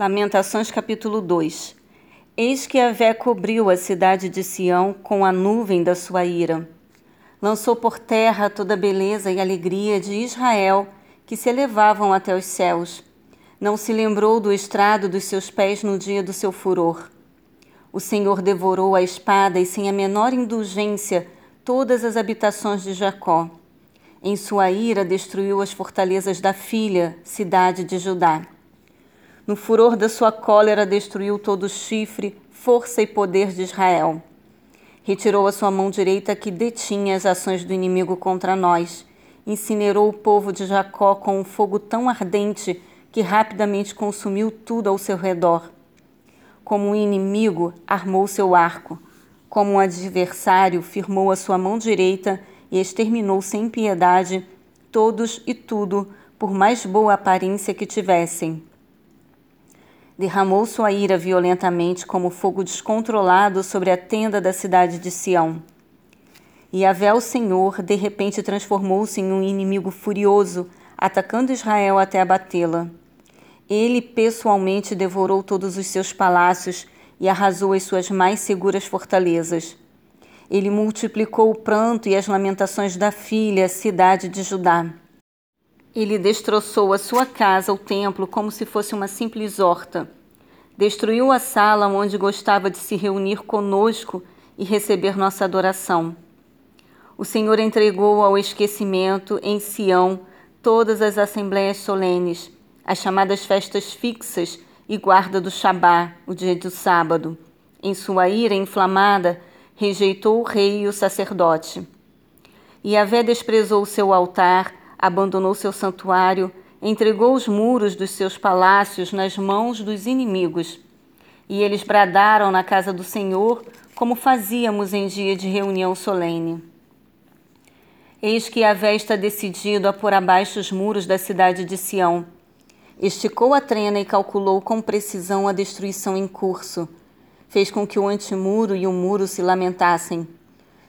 Lamentações capítulo 2 Eis que a vé cobriu a cidade de Sião com a nuvem da sua ira. Lançou por terra toda a beleza e alegria de Israel, que se elevavam até os céus. Não se lembrou do estrado dos seus pés no dia do seu furor. O Senhor devorou a espada e sem a menor indulgência todas as habitações de Jacó. Em sua ira destruiu as fortalezas da filha, cidade de Judá. No furor da sua cólera, destruiu todo o chifre, força e poder de Israel. Retirou a sua mão direita que detinha as ações do inimigo contra nós. Incinerou o povo de Jacó com um fogo tão ardente que rapidamente consumiu tudo ao seu redor. Como um inimigo, armou seu arco. Como um adversário, firmou a sua mão direita e exterminou sem piedade todos e tudo, por mais boa aparência que tivessem derramou sua ira violentamente como fogo descontrolado sobre a tenda da cidade de Sião. E Avé, o Senhor, de repente transformou-se em um inimigo furioso, atacando Israel até abatê-la. Ele pessoalmente devorou todos os seus palácios e arrasou as suas mais seguras fortalezas. Ele multiplicou o pranto e as lamentações da filha, cidade de Judá. Ele destroçou a sua casa, o templo, como se fosse uma simples horta. Destruiu a sala onde gostava de se reunir conosco e receber nossa adoração. O Senhor entregou ao esquecimento em Sião todas as assembleias solenes, as chamadas festas fixas e guarda do Shabá, o dia do sábado. Em sua ira inflamada, rejeitou o rei e o sacerdote. E Avé desprezou seu altar abandonou seu santuário, entregou os muros dos seus palácios nas mãos dos inimigos. E eles bradaram na casa do Senhor, como fazíamos em dia de reunião solene. Eis que Avé está decidido a pôr abaixo os muros da cidade de Sião. Esticou a trena e calculou com precisão a destruição em curso. Fez com que o antemuro e o muro se lamentassem.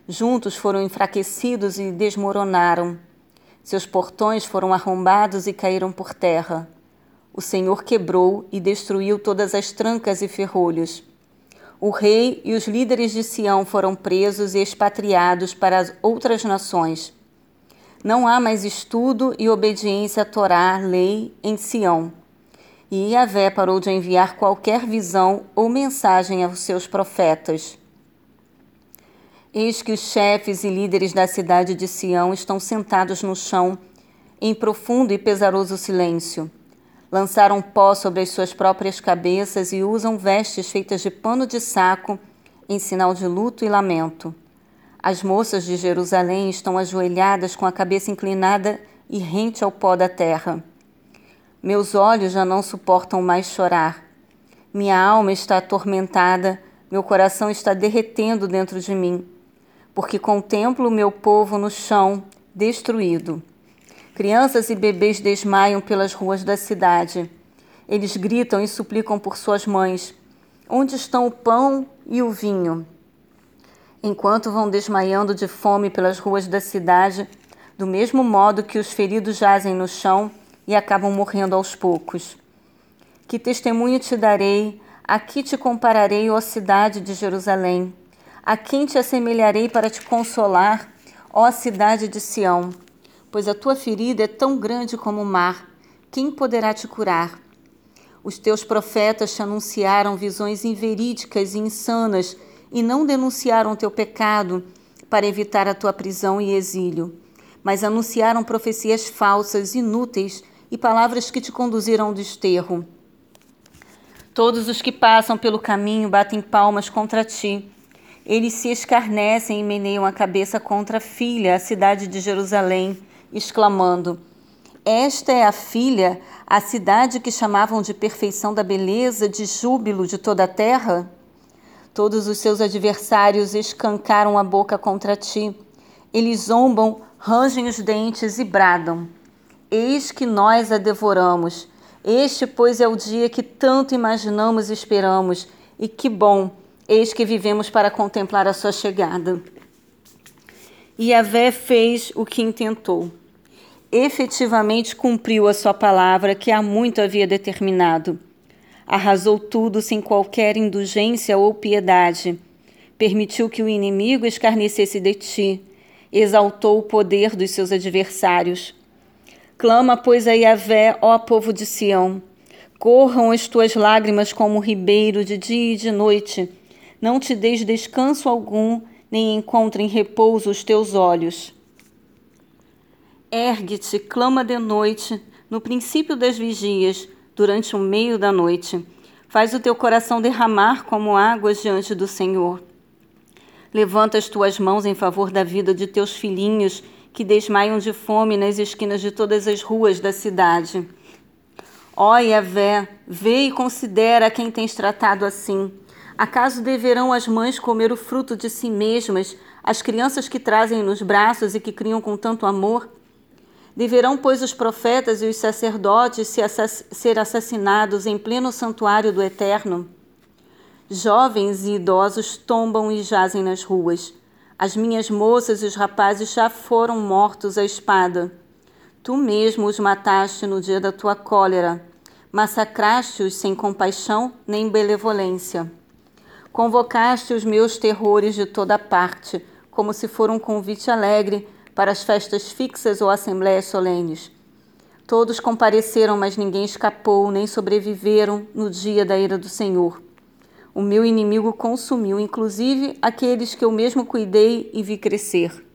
Juntos foram enfraquecidos e desmoronaram. Seus portões foram arrombados e caíram por terra. O Senhor quebrou e destruiu todas as trancas e ferrolhos. O rei e os líderes de Sião foram presos e expatriados para as outras nações. Não há mais estudo e obediência à Torá, lei, em Sião. E Yahvé parou de enviar qualquer visão ou mensagem aos seus profetas. Eis que os chefes e líderes da cidade de Sião estão sentados no chão, em profundo e pesaroso silêncio. Lançaram pó sobre as suas próprias cabeças e usam vestes feitas de pano de saco, em sinal de luto e lamento. As moças de Jerusalém estão ajoelhadas com a cabeça inclinada e rente ao pó da terra. Meus olhos já não suportam mais chorar. Minha alma está atormentada, meu coração está derretendo dentro de mim porque contemplo o meu povo no chão, destruído. Crianças e bebês desmaiam pelas ruas da cidade. Eles gritam e suplicam por suas mães: Onde estão o pão e o vinho? Enquanto vão desmaiando de fome pelas ruas da cidade, do mesmo modo que os feridos jazem no chão e acabam morrendo aos poucos. Que testemunho te darei? A que te compararei, ó cidade de Jerusalém? A quem te assemelharei para te consolar, ó cidade de Sião? Pois a tua ferida é tão grande como o mar. Quem poderá te curar? Os teus profetas te anunciaram visões inverídicas e insanas e não denunciaram teu pecado para evitar a tua prisão e exílio, mas anunciaram profecias falsas, inúteis e palavras que te conduziram ao desterro. Todos os que passam pelo caminho batem palmas contra ti eles se escarnecem e meneiam a cabeça contra a filha, a cidade de Jerusalém, exclamando: Esta é a filha, a cidade que chamavam de perfeição da beleza, de júbilo de toda a terra? Todos os seus adversários escancaram a boca contra ti. Eles zombam, rangem os dentes e bradam. Eis que nós a devoramos. Este, pois, é o dia que tanto imaginamos e esperamos, e que bom Eis que vivemos para contemplar a sua chegada. E Yahvé fez o que intentou. Efetivamente cumpriu a sua palavra que há muito havia determinado. Arrasou tudo sem qualquer indulgência ou piedade. Permitiu que o inimigo escarnecesse de ti. Exaltou o poder dos seus adversários. Clama, pois, a Yahvé, ó povo de Sião. Corram as tuas lágrimas como um ribeiro de dia e de noite. Não te deis descanso algum, nem encontrem repouso os teus olhos. Ergue-te, clama de noite, no princípio das vigias, durante o meio da noite. Faz o teu coração derramar como águas diante do Senhor. Levanta as tuas mãos em favor da vida de teus filhinhos que desmaiam de fome nas esquinas de todas as ruas da cidade. Ó Yahvé, vê e considera quem tens tratado assim. Acaso deverão as mães comer o fruto de si mesmas, as crianças que trazem nos braços e que criam com tanto amor? Deverão, pois, os profetas e os sacerdotes ser assassinados em pleno santuário do Eterno? Jovens e idosos tombam e jazem nas ruas. As minhas moças e os rapazes já foram mortos à espada. Tu mesmo os mataste no dia da tua cólera. Massacraste-os sem compaixão nem benevolência. Convocaste os meus terrores de toda parte, como se for um convite alegre para as festas fixas ou assembleias solenes. Todos compareceram, mas ninguém escapou, nem sobreviveram no dia da ira do Senhor. O meu inimigo consumiu, inclusive aqueles que eu mesmo cuidei e vi crescer.